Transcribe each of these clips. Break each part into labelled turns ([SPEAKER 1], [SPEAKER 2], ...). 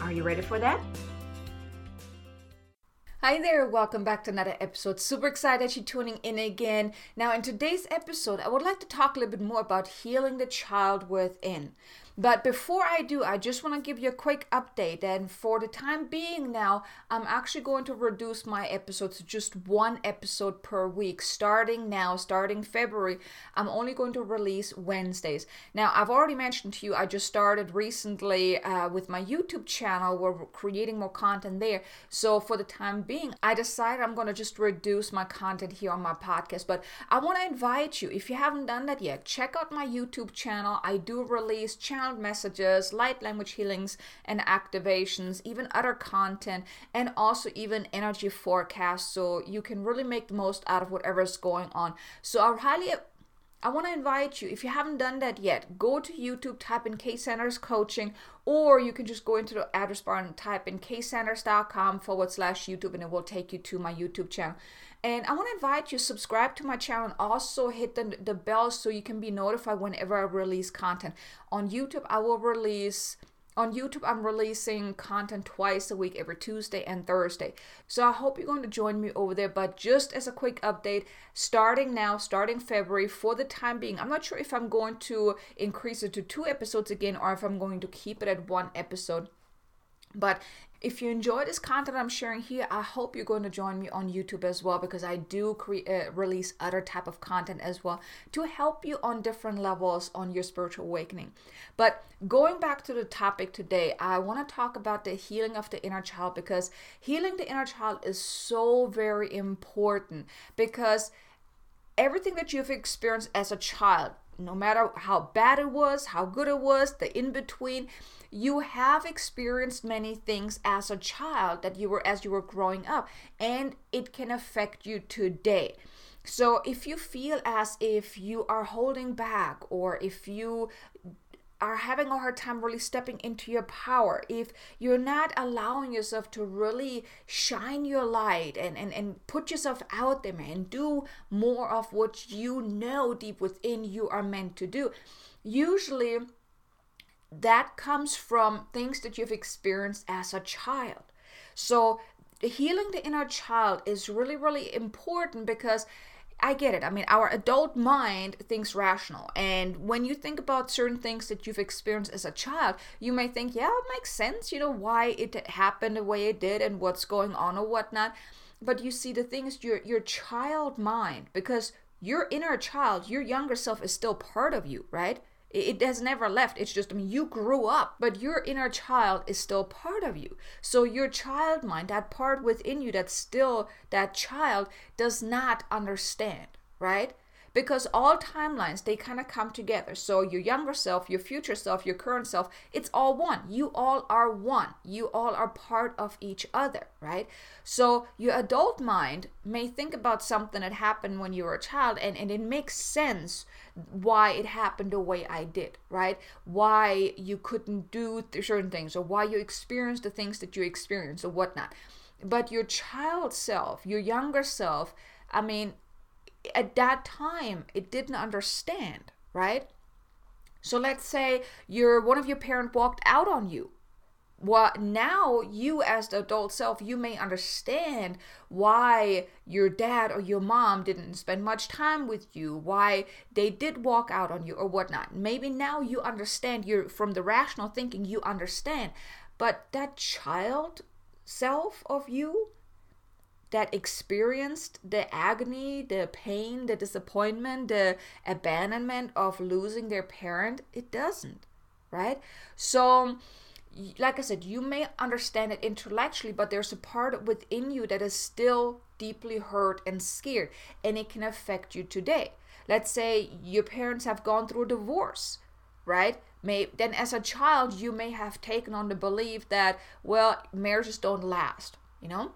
[SPEAKER 1] Are you ready for that? Hi there, welcome back to another episode. Super excited you're tuning in again. Now, in today's episode, I would like to talk a little bit more about healing the child within. But before I do, I just want to give you a quick update. And for the time being now, I'm actually going to reduce my episodes to just one episode per week. Starting now, starting February, I'm only going to release Wednesdays. Now, I've already mentioned to you, I just started recently uh, with my YouTube channel. We're creating more content there. So for the time being, I decided I'm going to just reduce my content here on my podcast. But I want to invite you, if you haven't done that yet, check out my YouTube channel. I do release channel messages, light language healings and activations, even other content, and also even energy forecasts so you can really make the most out of whatever is going on. So I highly I want to invite you, if you haven't done that yet, go to YouTube, type in Kay Sanders Coaching, or you can just go into the address bar and type in kaysanders.com forward slash YouTube, and it will take you to my YouTube channel. And I want to invite you to subscribe to my channel and also hit the, the bell so you can be notified whenever I release content. On YouTube, I will release on YouTube, I'm releasing content twice a week, every Tuesday and Thursday. So I hope you're going to join me over there. But just as a quick update, starting now, starting February, for the time being, I'm not sure if I'm going to increase it to two episodes again or if I'm going to keep it at one episode. But if you enjoy this content I'm sharing here, I hope you're going to join me on YouTube as well because I do create uh, release other type of content as well to help you on different levels on your spiritual awakening. But going back to the topic today, I want to talk about the healing of the inner child because healing the inner child is so very important because everything that you've experienced as a child, no matter how bad it was, how good it was, the in between, you have experienced many things as a child that you were as you were growing up and it can affect you today. So if you feel as if you are holding back or if you are having a hard time really stepping into your power, if you're not allowing yourself to really shine your light and, and, and put yourself out there, and do more of what you know deep within you are meant to do, usually that comes from things that you've experienced as a child. So, healing the inner child is really, really important because I get it. I mean, our adult mind thinks rational. And when you think about certain things that you've experienced as a child, you may think, yeah, it makes sense, you know, why it happened the way it did and what's going on or whatnot. But you see, the thing is, your, your child mind, because your inner child, your younger self is still part of you, right? It has never left. It's just, I mean, you grew up, but your inner child is still part of you. So your child mind, that part within you that's still that child, does not understand, right? Because all timelines, they kind of come together. So your younger self, your future self, your current self, it's all one. You all are one. You all are part of each other, right? So your adult mind may think about something that happened when you were a child and, and it makes sense why it happened the way I did, right? Why you couldn't do certain things or why you experienced the things that you experienced or whatnot. But your child self, your younger self, I mean, at that time, it didn't understand, right? So let's say your one of your parent walked out on you. Well now you as the adult self you may understand why your dad or your mom didn't spend much time with you why they did walk out on you or whatnot. Maybe now you understand you're from the rational thinking you understand. But that child self of you that experienced the agony, the pain, the disappointment, the abandonment of losing their parent, it doesn't, right? So, like I said, you may understand it intellectually, but there's a part within you that is still deeply hurt and scared, and it can affect you today. Let's say your parents have gone through a divorce, right? May then as a child you may have taken on the belief that well marriages don't last, you know?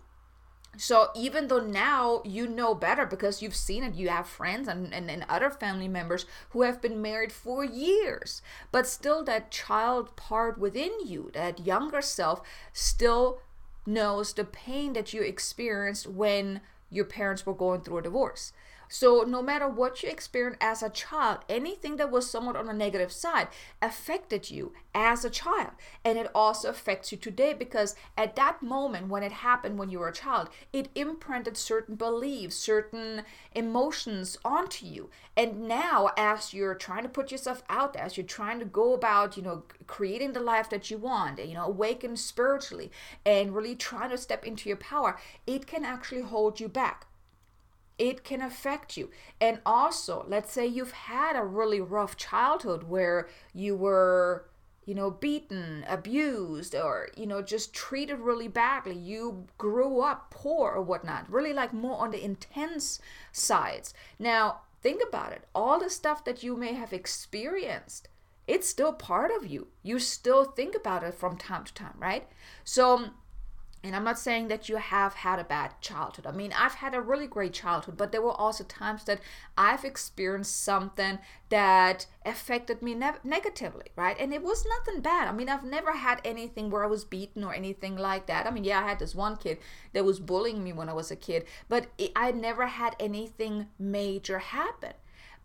[SPEAKER 1] So even though now you know better because you've seen it, you have friends and, and, and other family members who have been married for years, but still that child part within you, that younger self, still knows the pain that you experienced when your parents were going through a divorce. So, no matter what you experienced as a child, anything that was somewhat on the negative side affected you as a child. And it also affects you today because at that moment when it happened when you were a child, it imprinted certain beliefs, certain emotions onto you. And now, as you're trying to put yourself out there, as you're trying to go about, you know, creating the life that you want, you know, awaken spiritually and really trying to step into your power, it can actually hold you back it can affect you. And also, let's say you've had a really rough childhood where you were, you know, beaten, abused, or, you know, just treated really badly. You grew up poor or whatnot, really like more on the intense sides. Now, think about it. All the stuff that you may have experienced, it's still part of you. You still think about it from time to time, right? So, and I'm not saying that you have had a bad childhood. I mean, I've had a really great childhood, but there were also times that I've experienced something that affected me ne- negatively, right? And it was nothing bad. I mean, I've never had anything where I was beaten or anything like that. I mean, yeah, I had this one kid that was bullying me when I was a kid, but it, I never had anything major happen.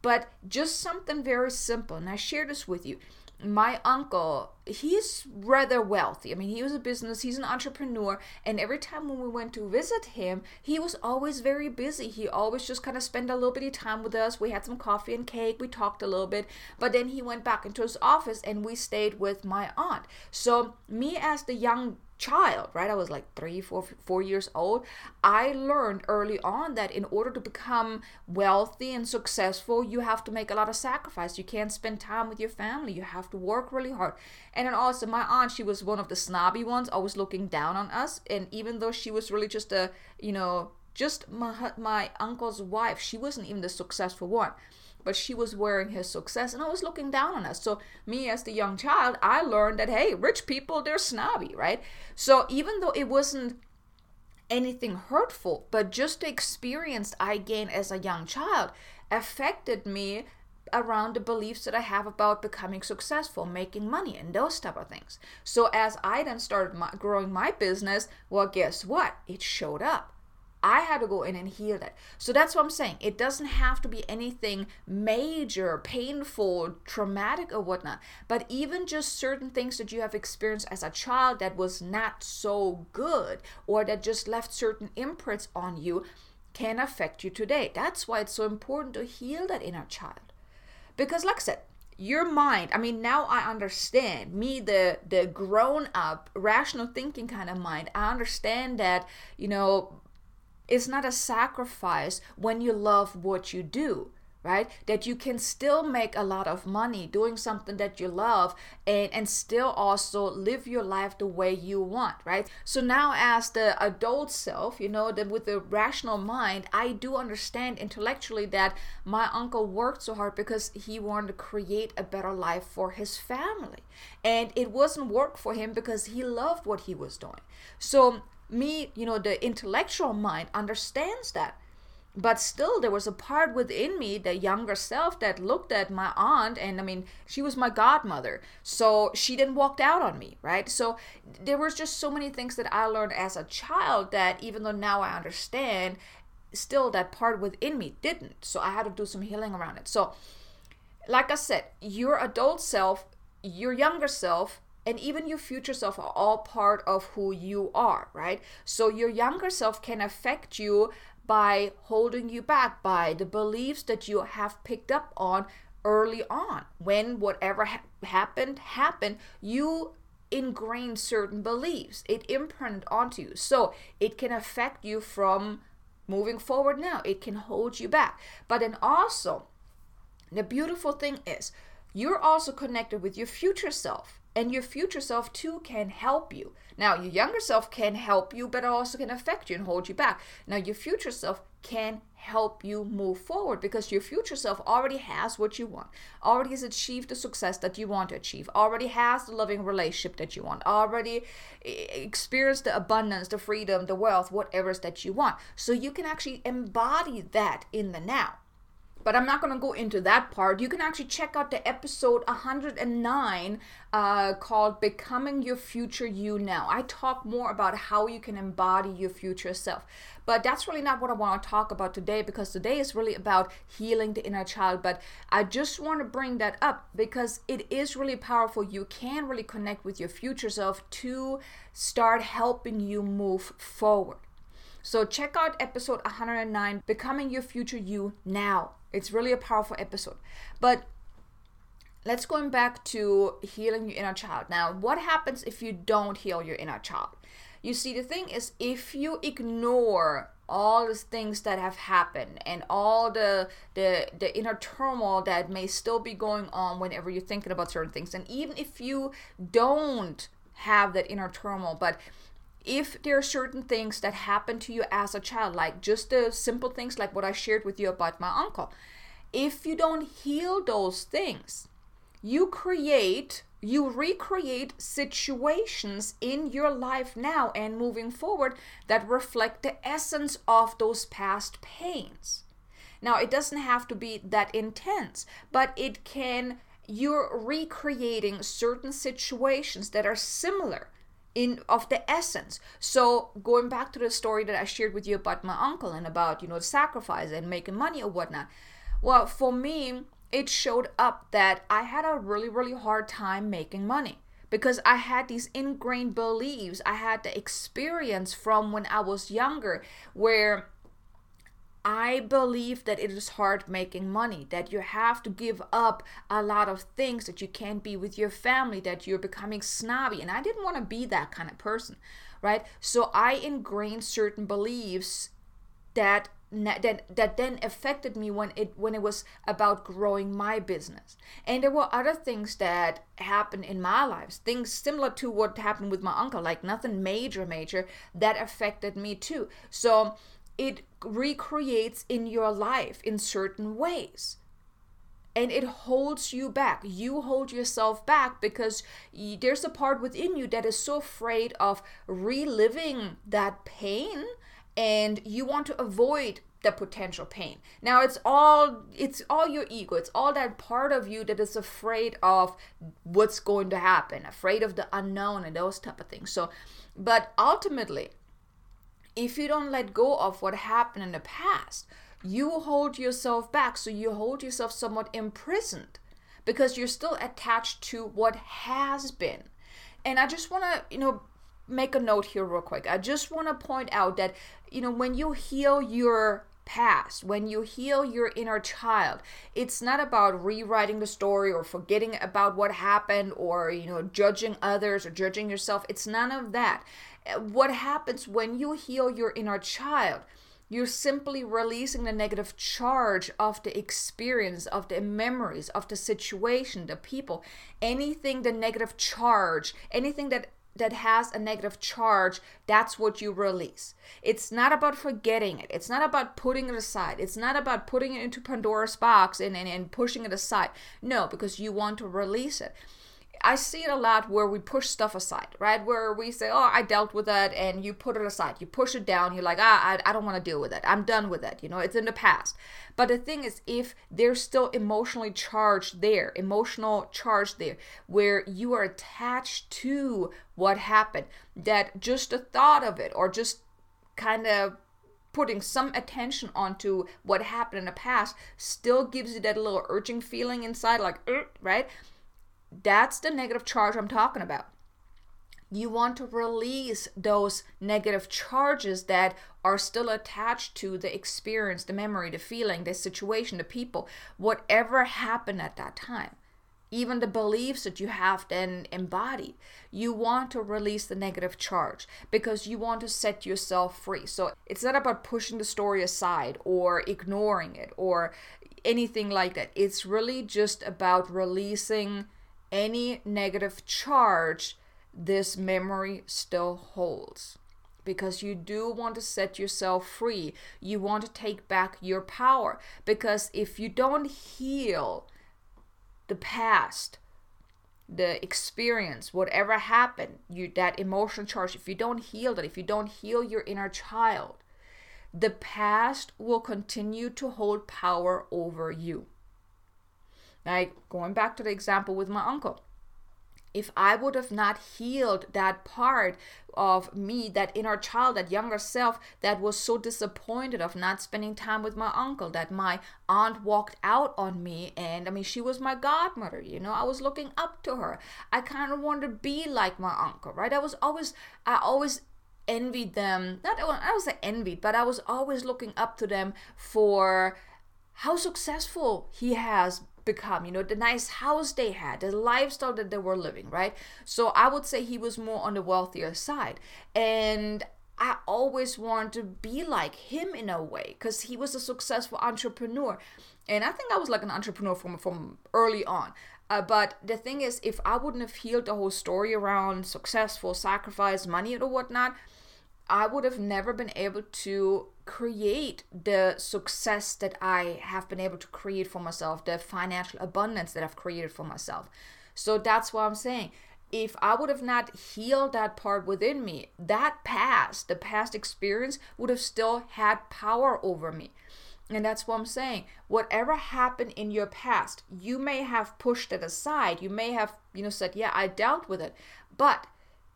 [SPEAKER 1] But just something very simple, and I share this with you my uncle he's rather wealthy. I mean he was a business he's an entrepreneur and every time when we went to visit him he was always very busy. He always just kind of spent a little bit of time with us. We had some coffee and cake we talked a little bit but then he went back into his office and we stayed with my aunt. So me as the young child, right? I was like three, four, four years old. I learned early on that in order to become wealthy and successful, you have to make a lot of sacrifice. You can't spend time with your family. You have to work really hard. And then also, my aunt, she was one of the snobby ones, always looking down on us. And even though she was really just a, you know, just my my uncle's wife, she wasn't even the successful one but she was wearing his success and I was looking down on us. So, me as the young child, I learned that hey, rich people, they're snobby, right? So, even though it wasn't anything hurtful, but just the experience I gained as a young child affected me around the beliefs that I have about becoming successful, making money, and those type of things. So as I then started my, growing my business, well, guess what? It showed up. I had to go in and heal that. So that's what I'm saying. It doesn't have to be anything major, painful, traumatic, or whatnot. But even just certain things that you have experienced as a child that was not so good or that just left certain imprints on you can affect you today. That's why it's so important to heal that inner child. Because, like I said, your mind i mean now i understand me the the grown up rational thinking kind of mind i understand that you know it's not a sacrifice when you love what you do right? That you can still make a lot of money doing something that you love and and still also live your life the way you want right? So now as the adult self you know that with the rational mind i do understand intellectually that my uncle worked so hard because he wanted to create a better life for his family. And it wasn't work for him because he loved what he was doing. So me, you know, the intellectual mind understands that. But still, there was a part within me, the younger self, that looked at my aunt, and I mean, she was my godmother. So she didn't walk out on me, right? So there was just so many things that I learned as a child that even though now I understand, still that part within me didn't. So I had to do some healing around it. So, like I said, your adult self, your younger self, and even your future self are all part of who you are, right? So your younger self can affect you by holding you back by the beliefs that you have picked up on early on when whatever ha- happened happened you ingrained certain beliefs. It imprinted onto you. So it can affect you from moving forward now. It can hold you back. But then also, the beautiful thing is, you're also connected with your future self. And your future self too can help you. Now, your younger self can help you, but also can affect you and hold you back. Now, your future self can help you move forward because your future self already has what you want, already has achieved the success that you want to achieve, already has the loving relationship that you want, already eh, experienced the abundance, the freedom, the wealth, whatever it is that you want. So you can actually embody that in the now but I'm not going to go into that part. You can actually check out the episode 109 uh, called Becoming Your Future You Now. I talk more about how you can embody your future self. But that's really not what I want to talk about today because today is really about healing the inner child. But I just want to bring that up because it is really powerful. You can really connect with your future self to start helping you move forward. So check out episode 109 Becoming Your Future You Now. It's really a powerful episode. But let's going back to healing your inner child. Now, what happens if you don't heal your inner child? You see, the thing is, if you ignore all the things that have happened and all the the the inner turmoil that may still be going on whenever you're thinking about certain things and even if you don't have that inner turmoil but if there are certain things that happen to you as a child, like just the simple things like what I shared with you about my uncle, if you don't heal those things, you create, you recreate situations in your life now and moving forward that reflect the essence of those past pains. Now, it doesn't have to be that intense, but it can, you're recreating certain situations that are similar in of the essence so going back to the story that i shared with you about my uncle and about you know the sacrifice and making money or whatnot well for me it showed up that i had a really really hard time making money because I had these ingrained beliefs. I had the experience from when I was younger where I believe that it is hard making money, that you have to give up a lot of things, that you can't be with your family, that you're becoming snobby. And I didn't want to be that kind of person, right? So I ingrained certain beliefs that that that then affected me when it when it was about growing my business and there were other things that happened in my lives things similar to what happened with my uncle like nothing major major that affected me too so it recreates in your life in certain ways and it holds you back. You hold yourself back because there's a part within you that is so afraid of reliving that pain and you want to avoid the potential pain. Now it's all it's all your ego. It's all that part of you that is afraid of what's going to happen, afraid of the unknown and those type of things. So but ultimately if you don't let go of what happened in the past, you hold yourself back. So you hold yourself somewhat imprisoned because you're still attached to what has been. And I just want to, you know, make a note here real quick. I just want to point out that, you know, when you heal your past, when you heal your inner child, it's not about rewriting the story or forgetting about what happened or, you know, judging others or judging yourself. It's none of that what happens when you heal your inner child? You're simply releasing the negative charge of the experience, of the memories, of the situation, the people, anything the negative charge, anything that that has a negative charge, that's what you release. It's not about forgetting it. It's not about putting it aside. It's not about putting it into Pandora's box and, and, and pushing it aside. No, because you want to release it. I see it a lot where we push stuff aside, right? Where we say, "Oh, I dealt with that," and you put it aside. You push it down. You're like, "Ah, I, I don't want to deal with it. I'm done with it." You know, it's in the past. But the thing is, if there's still emotionally charged there, emotional charge there, where you are attached to what happened, that just the thought of it, or just kind of putting some attention onto what happened in the past, still gives you that little urging feeling inside, like, right? That's the negative charge I'm talking about. You want to release those negative charges that are still attached to the experience, the memory, the feeling, the situation, the people, whatever happened at that time. even the beliefs that you have then embodied. You want to release the negative charge because you want to set yourself free. So it's not about pushing the story aside or ignoring it or anything like that. It's really just about releasing any negative charge this memory still holds because you do want to set yourself free. You want to take back your power. Because if you don't heal the past, the experience, whatever happened, you that emotional charge, if you don't heal that, if you don't heal your inner child, the past will continue to hold power over you. Like going back to the example with my uncle if I would have not healed that part of me, that inner child, that younger self that was so disappointed of not spending time with my uncle, that my aunt walked out on me. And I mean, she was my godmother, you know, I was looking up to her. I kind of wanted to be like my uncle, right? I was always, I always envied them. Not, I was envied, but I was always looking up to them for how successful he has become, you know, the nice house they had, the lifestyle that they were living, right? So I would say he was more on the wealthier side. And I always wanted to be like him in a way because he was a successful entrepreneur. And I think I was like an entrepreneur from, from early on. Uh, but the thing is, if I wouldn't have healed the whole story around successful, sacrifice, money, or whatnot, I would have never been able to create the success that I have been able to create for myself, the financial abundance that I've created for myself. So that's what I'm saying. If I would have not healed that part within me, that past, the past experience would have still had power over me. And that's what I'm saying. Whatever happened in your past, you may have pushed it aside. You may have, you know, said, yeah, I dealt with it. But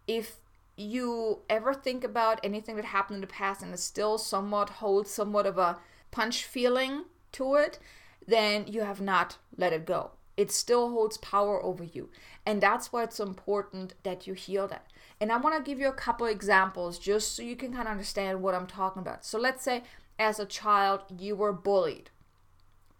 [SPEAKER 1] if you ever think about anything that happened in the past and it still somewhat holds somewhat of a punch feeling to it, then you have not let it go. It still holds power over you. And that's why it's important that you heal that. And I want to give you a couple examples just so you can kind of understand what I'm talking about. So let's say as a child you were bullied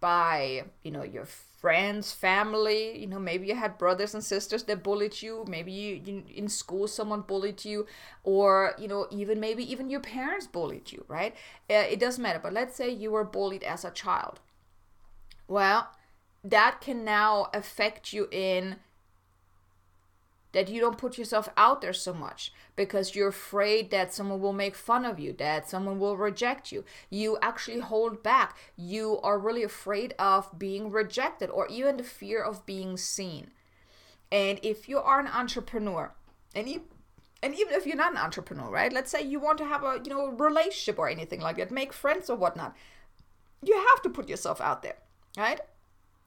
[SPEAKER 1] by, you know, your friends, family, you know, maybe you had brothers and sisters that bullied you, maybe you, you, in school someone bullied you or, you know, even maybe even your parents bullied you, right? Uh, it doesn't matter, but let's say you were bullied as a child. Well, that can now affect you in that you don't put yourself out there so much because you're afraid that someone will make fun of you, that someone will reject you. You actually hold back. You are really afraid of being rejected or even the fear of being seen. And if you are an entrepreneur, and you and even if you're not an entrepreneur, right? Let's say you want to have a you know relationship or anything like that, make friends or whatnot. You have to put yourself out there, right?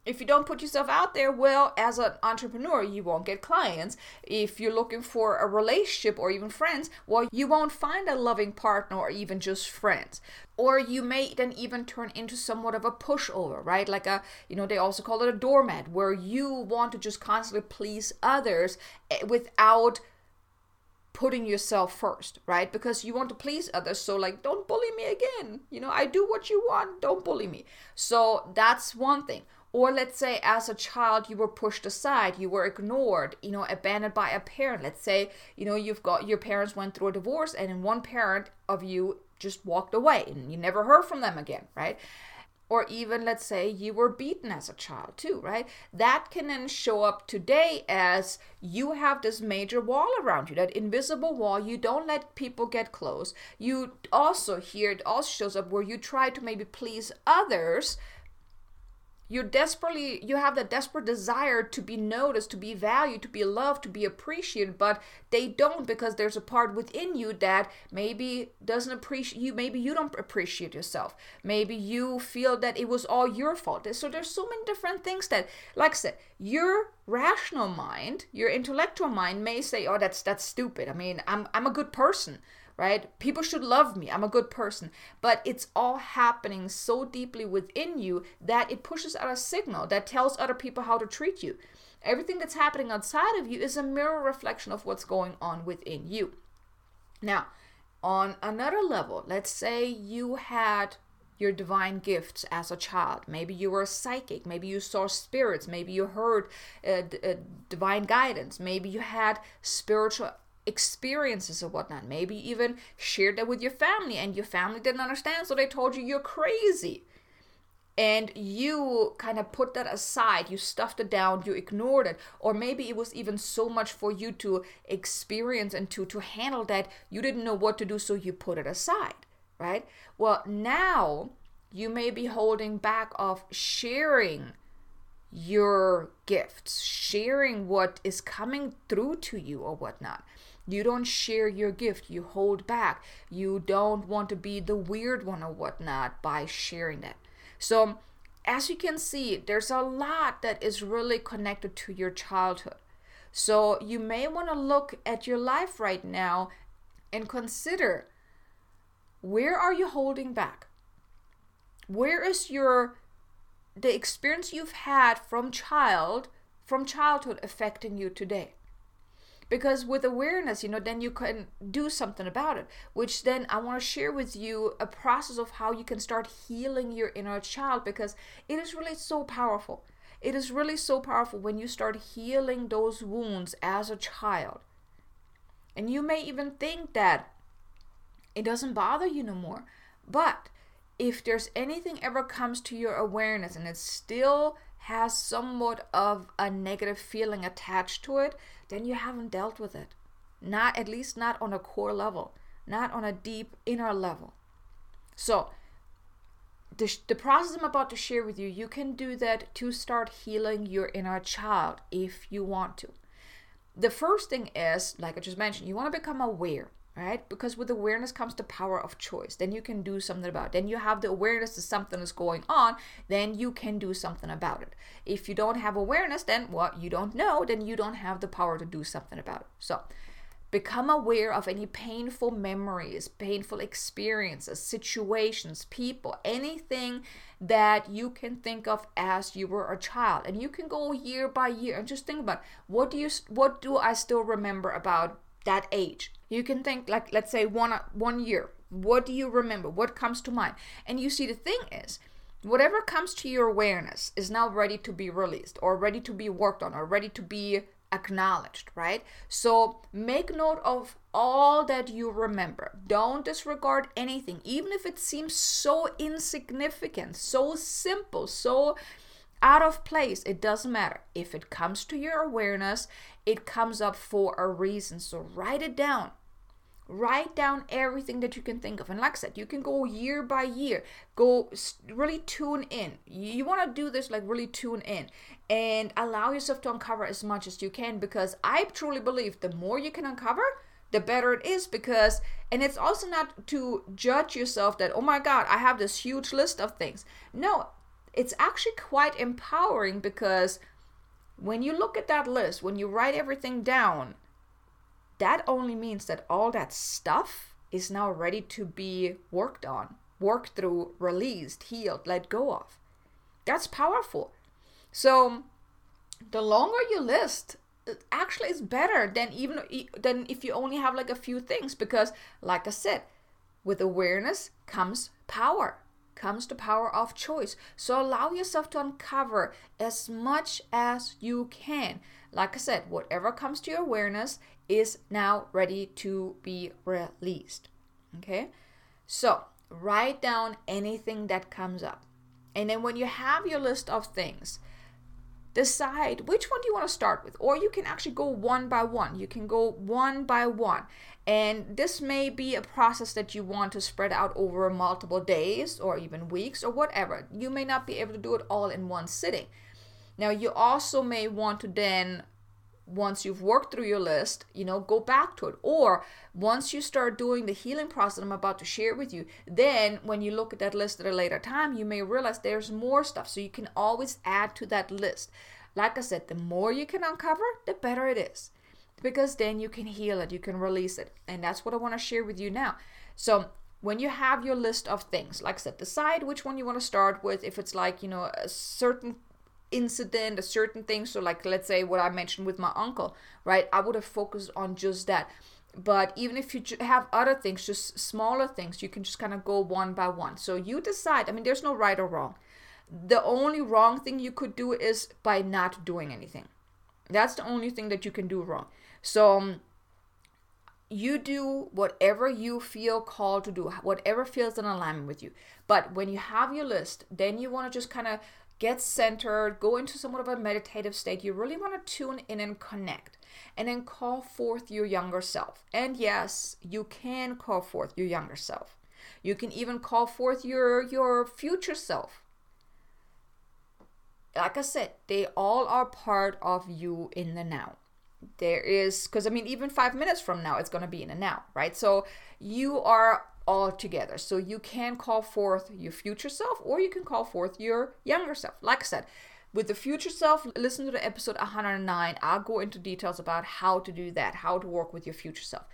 [SPEAKER 1] If you don't put yourself out there, well, as an entrepreneur, you won't get clients. If you're looking for a relationship or even friends, well, you won't find a loving partner or even just friends. Or you may then even turn into somewhat of a pushover, right? Like a, you know, they also call it a doormat, where you want to just constantly please others eh, without putting yourself first, right? Because you want to please others. So, like, don't bully me again. You know, I do what you want, don't bully me. So, that's one thing or let's say as a child you were pushed aside, you were ignored, you know, abandoned by a parent. Let's say, you know, you've got your parents went through a divorce and one parent of you just walked away and you never heard from them again, right? Or even let's say you were beaten as a child too, right? That can then show up today as you have this major wall around you, that invisible wall. You don't let people get close. You also here it also shows up where you try to maybe please others you desperately you have that desperate desire to be noticed to be valued to be loved to be appreciated but they don't because there's a part within you that maybe doesn't appreciate you maybe you don't appreciate yourself. Maybe you feel that it was all your fault. So there's so many different things that like i said your rational mind your intellectual mind may say oh that's that's stupid. I mean i'm i'm a good person right? People should love me. I'm a good person. But it's all happening so deeply within you that it pushes out a signal that tells other people how to treat you. Everything that's happening outside of you is a mirror reflection of what's going on within you. Now, on another level, let's say you had your divine gifts as a child. Maybe you were a psychic. Maybe you saw spirits. Maybe you heard uh, d- uh, divine guidance. Maybe you had spiritual experiences or whatnot. Maybe even shared that with your family and your family didn't understand, so they told you you're crazy. And you kind of put that aside you stuffed it down you ignored it. Or maybe it was even so much for you to experience and to to handle that you didn't know what to do so you put it aside right? Well now you may be holding back of sharing your gifts sharing what is coming through to you or whatnot you don't share your gift you hold back you don't want to be the weird one or whatnot by sharing that so, as you can see, there's a lot that is really connected to your childhood. So, you may want to look at your life right now and consider where are you holding back? Where is your the experience you've had from child from childhood affecting you today? Because with awareness you know then you can do something about it which then i want to share with you a process of how you can start healing your inner child because it is really so powerful. It is really so powerful when you start healing those wounds as a child. And you may even think that it doesn't bother you no more but if there's anything ever comes to your awareness and it's still has somewhat of a negative feeling attached to it, then you haven't dealt with it. Not at least not on a core level, not on a deep inner level. So, the, the process I'm about to share with you, you can do that to start healing your inner child if you want to. The first thing is, like I just mentioned, you want to become aware right? Because with awareness comes the power of choice. Then you can do something about it. Then you have the awareness that something is going on, then you can do something about it. If you don't have awareness, then what you don't know, then you don't have the power to do something about it. So, become aware of any painful memories, painful experiences, situations, people, anything that you can think of as you were a child. And you can go year by year and just think about what do you what do I still remember about that age you can mm-hmm. think like let's say one one year what do you remember what comes to mind and you see the thing is whatever comes to your awareness is now ready to be released or ready to be worked on or ready to be acknowledged right so make note of all that you remember don't disregard anything even if it seems so insignificant so simple so out of place, it doesn't matter. If it comes to your awareness, it comes up for a reason. So write it down. Write down everything that you can think of. And like I said, you can go year by year, go really tune in. You want to do this like really tune in and allow yourself to uncover as much as you can because I truly believe the more you can uncover, the better it is because and it's also not to judge yourself that oh my god i have this huge list of things no it's actually quite empowering because when you look at that list, when you write everything down, that only means that all that stuff is now ready to be worked on, worked through, released, healed, let go of. That's powerful. So the longer you list, actually is better than even than if you only have like a few things because like I said, with awareness comes power comes the power of choice. So allow yourself to uncover as much as you can. Like I said, whatever comes to your awareness is now ready to be released. Okay? So write down anything that comes up. And then when you have your list of things, decide which one do you want to start with or you can actually go one by one you can go one by one and this may be a process that you want to spread out over multiple days or even weeks or whatever you may not be able to do it all in one sitting now you also may want to then once you've worked through your list, you know, go back to it. Or once you start doing the healing process I'm about to share with you, then when you look at that list at a later time, you may realize there's more stuff. So you can always add to that list. Like I said, the more you can uncover, the better it is. Because then you can heal it, you can release it. And that's what I want to share with you now. So when you have your list of things, like I said, decide which one you want to start with. If it's like, you know, a certain incident, a certain thing. So, like, let's say what I mentioned with my uncle, right? I would have focused on just that. but even if you have other things, just smaller things, you can just kind of go one by one. So you decide. I mean, there's no right or wrong. The only wrong thing you could do is by not doing anything. That's the only thing that you can do wrong. So um, you do whatever you feel called to do, whatever feels in alignment with you. But when you have your list, then you want to just kind of get centered, go into somewhat of a meditative state. You really want to tune in and connect and then call forth your younger self. And yes, you can call forth your younger self. You can even call forth your your future self. Like I said, they all are part of you in the now. There is because I mean even 5 minutes from now it's going to be in the now, right? So you are all together. So you can call forth your future self or you can call forth your younger self. Like I said, with the future self, listen to the episode 109. I'll go into details about how to do that, how to work with your future self.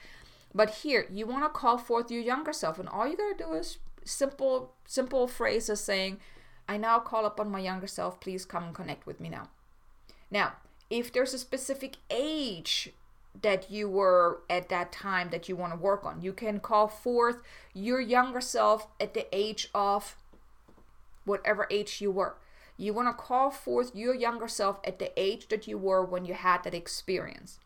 [SPEAKER 1] But here, you want to call forth your younger self, and all you got to do is simple, simple phrases saying, I now call upon my younger self. Please come and connect with me now. Now, if there's a specific age that you were at that time that you want to work on, you can call forth your younger self at the age of whatever age you were. You want to call forth your younger self at the age that you were when you had that experience.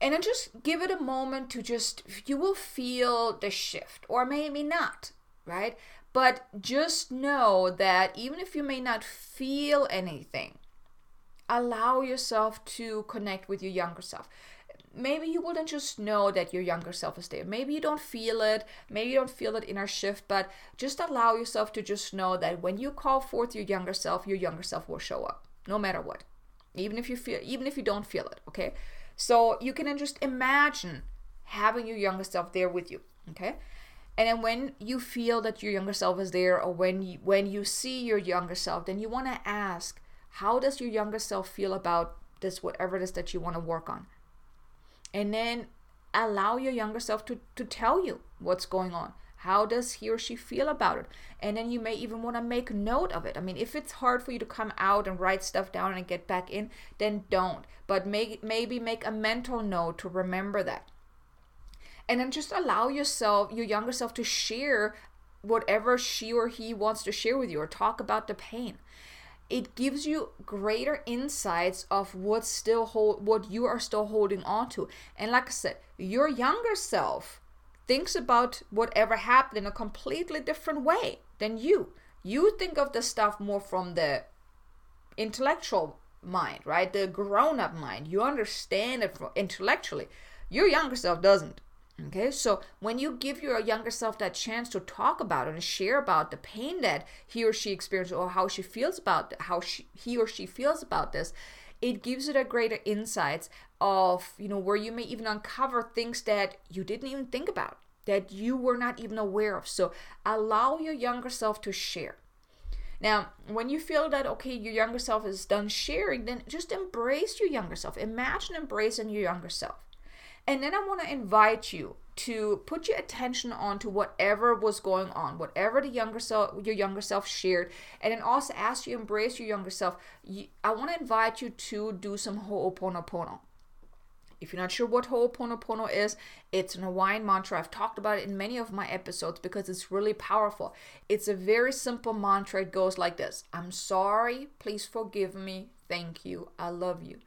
[SPEAKER 1] And then just give it a moment to just, you will feel the shift, or maybe not, right? But just know that even if you may not feel anything, allow yourself to connect with your younger self maybe you wouldn't just know that your younger self is there. Maybe you don't feel it. Maybe you don't feel that inner shift, but just allow yourself to just know that when you call forth your younger self, your younger self will show up, no matter what. Even if you feel even if you don't feel it, okay? So you can just imagine having your younger self there with you, okay? And then when you feel that your younger self is there or when you when you see your younger self, then you want to ask, how does your younger self feel about this whatever it is that you want to work on? and then allow your younger self to, to tell you what's going on. How does he or she feel about it? And then you may even want to make note of it. I mean if it's hard for you to come out and write stuff down and get back in then don't. But maybe make a mental note to remember that. And then just allow yourself your younger self to share whatever she or he wants to share with you or talk about the pain it gives you greater insights of what's still hold what you are still holding on to. And like i said your younger self thinks about whatever happened in a completely different way than you. You think of the stuff more from the intellectual mind right? The grown-up mind. You understand it intellectually. Your younger self doesn't Okay, so when you give your younger self that chance to talk about and share about the pain that he or she experienced or how she feels about how she, he or she feels about this, it gives it a greater insights of you know where you may even uncover things that you didn't even think about that you were not even aware of. So allow your younger self to share. Now, when you feel that okay, your younger self is done sharing, then just embrace your younger self. Imagine embracing your younger self. And then I want to invite you to put your attention on to whatever was going on, whatever the younger self, your younger self shared, and then also as you embrace your younger self, I want to invite you to do some Ho'oponopono. If you're not sure what Ho'oponopono is, it's an Hawaiian mantra. I've talked about it in many of my episodes because it's really powerful. It's a very simple mantra. It goes like this I'm sorry, please forgive me, thank you, I love you.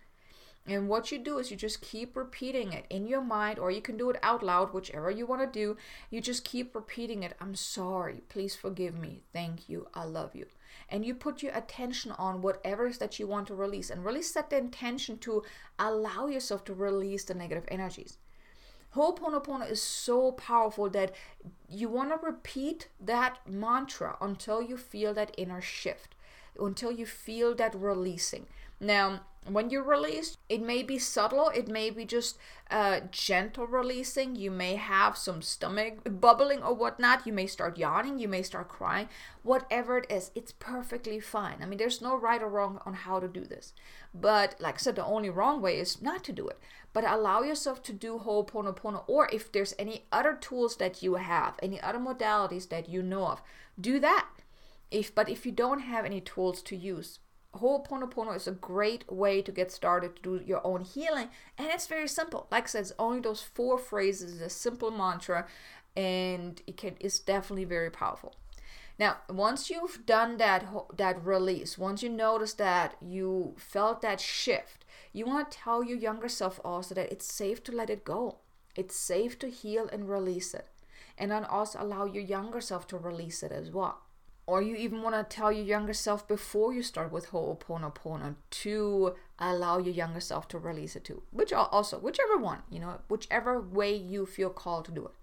[SPEAKER 1] And what you do is you just keep repeating it in your mind, or you can do it out loud, whichever you want to do. You just keep repeating it. I'm sorry. Please forgive me. Thank you. I love you. And you put your attention on whatever is that you want to release and really set the intention to allow yourself to release the negative energies. Ho'oponopono is so powerful that you want to repeat that mantra until you feel that inner shift, until you feel that releasing. Now, when you release, it may be subtle, it may be just uh, gentle releasing. You may have some stomach bubbling or whatnot. You may start yawning, you may start crying. Whatever it is, it's perfectly fine. I mean, there's no right or wrong on how to do this. But like I said, the only wrong way is not to do it. But allow yourself to do Ho'oponopono, or if there's any other tools that you have, any other modalities that you know of, do that. If but if you don't have any tools to use, Ho'oponopono is a great way to get started to do your own healing, and it's very simple. Like I said, it's only those four phrases, a simple mantra, and it can it's definitely very powerful. Now, once you've done that that release, once you notice that you felt that shift, you want to tell your younger self also that it's safe to let it go. It's safe to heal and release it. And then also allow your younger self to release it as well. Or you even want to tell your younger self before you start with Ho'oponopono to allow your younger self to release it too. Which also, whichever one, you know, whichever way you feel called to do it.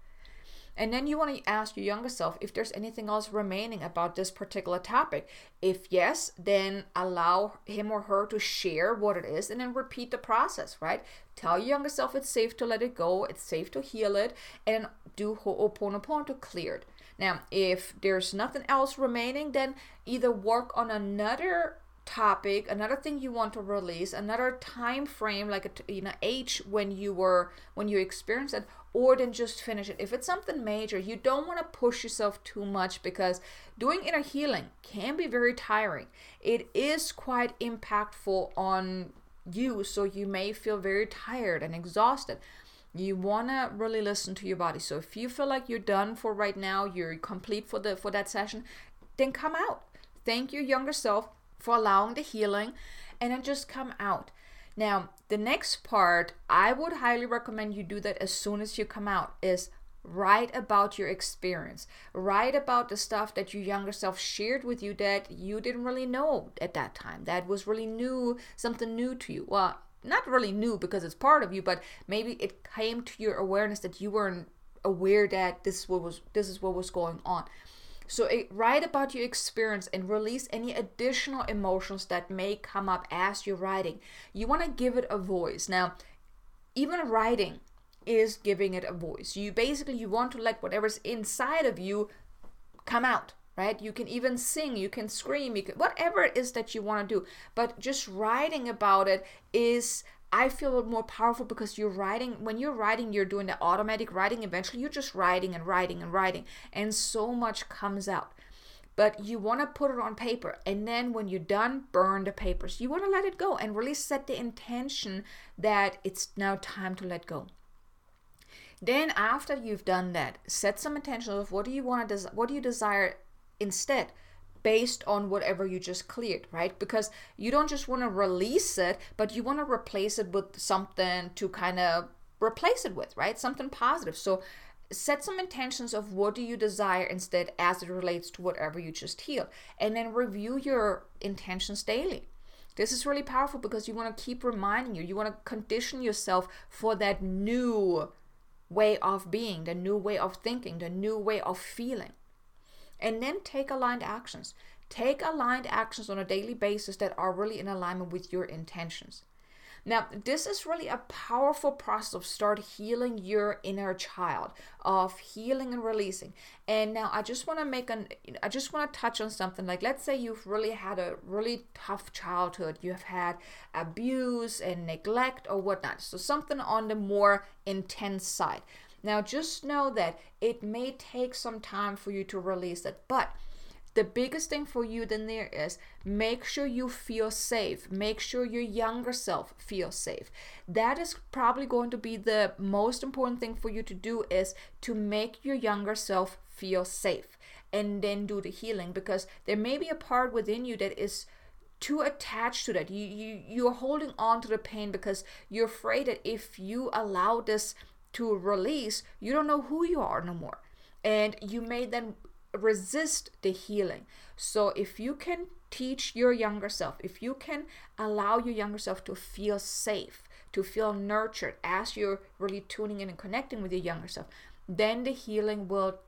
[SPEAKER 1] And then you want to ask your younger self if there's anything else remaining about this particular topic. If yes, then allow him or her to share what it is and then repeat the process, right? Tell your younger self it's safe to let it go, it's safe to heal it, and do Ho'oponopono to clear it. Now, if there's nothing else remaining, then either work on another topic another thing you want to release another time frame like a you know age when you were when you experienced it or then just finish it. If it's something major you don't want to push yourself too much because doing inner healing can be very tiring. It is quite impactful on you so you may feel very tired and exhausted you want to really listen to your body so if you feel like you're done for right now you're complete for the for that session then come out thank your younger self for allowing the healing and then just come out. Now, the next part, I would highly recommend you do that as soon as you come out is write about your experience. Write about the stuff that your younger self shared with you that you didn't really know at that time. That was really new, something new to you. Well, not really new because it's part of you, but maybe it came to your awareness that you weren't aware that this was this is what was going on. So it, write about your experience and release any additional emotions that may come up as you're writing. You want to give it a voice. Now, even writing is giving it a voice. You basically you want to let whatever's inside of you come out right you can even sing you can scream you can whatever it is that you want to do but just writing about it is I feel more powerful because you're writing, when you're writing, you're doing the automatic writing. Eventually, you're just writing and writing and writing, and so much comes out. But you want to put it on paper, and then when you're done, burn the papers. You want to let it go and really set the intention that it's now time to let go. Then, after you've done that, set some intention of what do you want to, des- what do you desire instead based on whatever you just cleared, right? Because you don't just want to release it, but you want to replace it with something to kind of replace it with, right? Something positive. So set some intentions of what do you desire instead as it relates to whatever you just healed and then review your intentions daily. This is really powerful because you want to keep reminding you, you want to condition yourself for that new way of being, the new way of thinking, the new way of feeling and then take aligned actions. Take aligned actions on a daily basis that are really in alignment with your intentions. Now, this is really a powerful process of start healing your inner child, of healing and releasing. And now I just want to make an I just want to touch on something like let's say you've really had a really tough childhood. You have had abuse and neglect or whatnot. So something on the more intense side. Now, just know that it may take some time for you to release it, but the biggest thing for you then there is make sure you feel safe. Make sure your younger self feels safe. That is probably going to be the most important thing for you to do is to make your younger self feel safe and then do the healing because there may be a part within you that is too attached to that. You you you're holding on to the pain because you're afraid that if you allow this to release, you don't know who you are no more. And you may then resist the healing. So if you can teach your younger self, if you can allow your younger self to feel safe, to feel nurtured as you're really tuning in and connecting with your younger self, then the healing will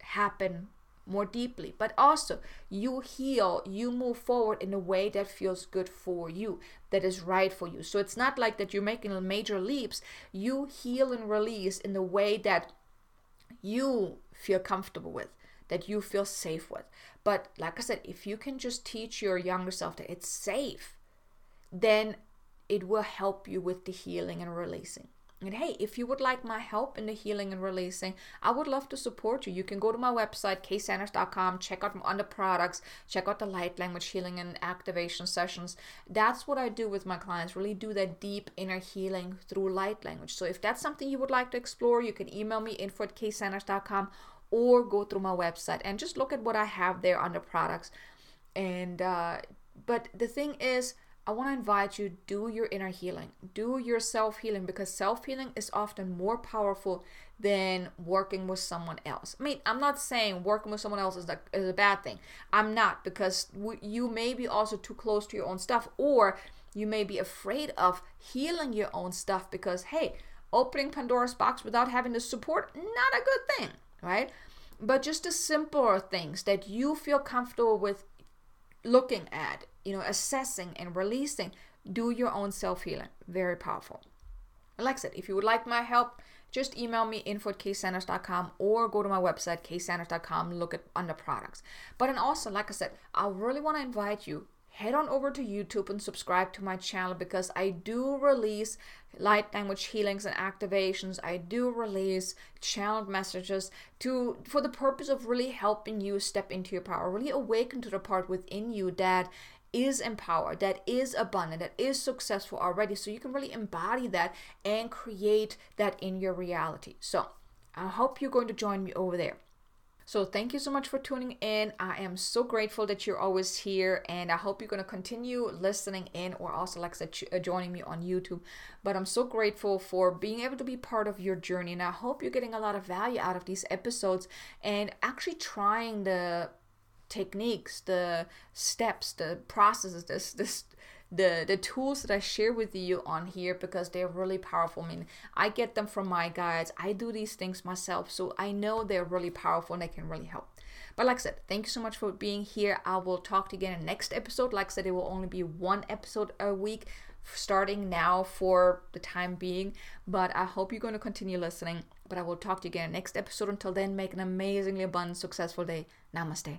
[SPEAKER 1] happen more deeply. But also, you heal, you move forward in a way that feels good for you, that is right for you. So it's not like that you're making major leaps. You heal and release in the way that you feel comfortable with, that you feel safe with. But like I said, if you can just teach your younger self that it's safe, then it will help you with the healing and releasing. And hey, if you would like my help in the healing and releasing, I would love to support you. You can go to my website, ksanders.com, check out on the products, check out the light language healing and activation sessions. That's what I do with my clients, really do that deep inner healing through light language. So if that's something you would like to explore, you can email me info at ksanders.com or go through my website and just look at what I have there on the products. And uh, but the thing is, I want to invite you do your inner healing, do your self healing because self healing is often more powerful than working with someone else. I mean, I'm not saying working with someone else is a, is a bad thing. I'm not because you may be also too close to your own stuff or you may be afraid of healing your own stuff because hey, opening Pandora's box without having the support not a good thing, right? But just the simpler things that you feel comfortable with looking at, you know, assessing and releasing, do your own self healing. Very powerful. Like I said, if you would like my help, just email me info at or go to my website ksanders.com look at under products but then also like i said i really want to invite you head on over to YouTube and subscribe to my channel because I do release light language healings and activations. I do release channeled messages to for the purpose of really helping you step into your power, really awaken to the part within you that is empowered, that is abundant, that is successful already. So you can really embody that and create that in your reality. So I hope you're going to join me over there. So thank you so much for tuning in. I am so grateful that you're always here, and I hope you're going to continue listening in or also, like said, uh, joining me on YouTube. But I'm so grateful for being able to be part of your journey, and I hope you're getting a lot of value out of these episodes and actually trying the techniques, the steps, the processes, this this the the tools that I share with you on here because they're really powerful. I mean, I get them from my guides. I do these things myself, so I know they're really powerful and they can really help. But like I said, thank you so much for being here. I will talk to you again in next episode. Like I said, it will only be one episode a week starting now for the time being. But I hope you're going to continue listening. But I will talk to you again next episode. Until then, make an amazingly abundant, successful day. Namaste.